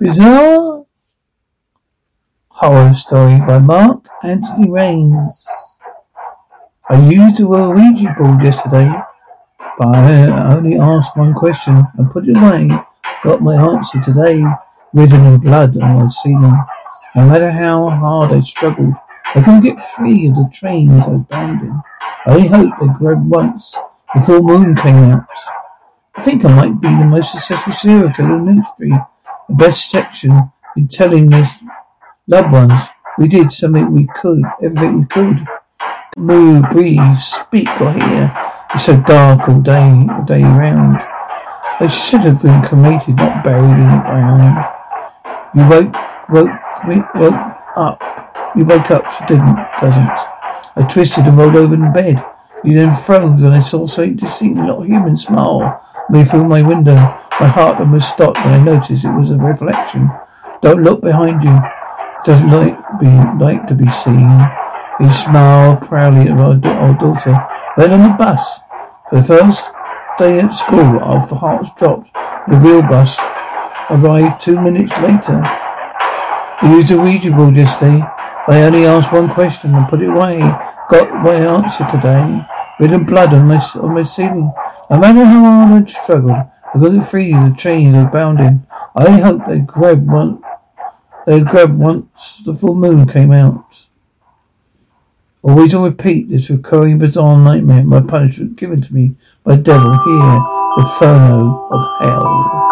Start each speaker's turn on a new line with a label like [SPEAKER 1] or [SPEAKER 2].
[SPEAKER 1] Bizarre Horror Story by Mark Anthony Rains. I used a Ouija board yesterday, but I only asked one question and put it away. Got my answer today, written in blood on my ceiling. No matter how hard I struggled, I couldn't get free of the trains I was bound in. I only hoped they grabbed once before the full moon came out. I think I might be the most successful serial killer in history. Best section in telling his loved ones we did something we could, everything we could. Move, breathe, speak or hear. It's so dark all day, all day round. I should have been cremated, not buried in the ground. You woke, woke woke up. You wake up, she didn't, doesn't. I twisted and rolled over in bed. You then froze and I saw something distinct, not human smile me through my window. My heart almost stopped when I noticed it was a reflection. Don't look behind you. Doesn't like be like to be seen. He smiled proudly at our old daughter. Then on the bus. For the first day at school, our hearts dropped. The real bus arrived two minutes later. We used a Ouija board yesterday. I only asked one question and put it away. Got my answer today. Written blood on my on my ceiling. No matter how hard I struggled, I got free of the chains I was bound in. I only hoped they'd grab one. They'd grab once the full moon came out. Always on repeat this recurring bizarre nightmare, my punishment given to me by devil here, the inferno of hell.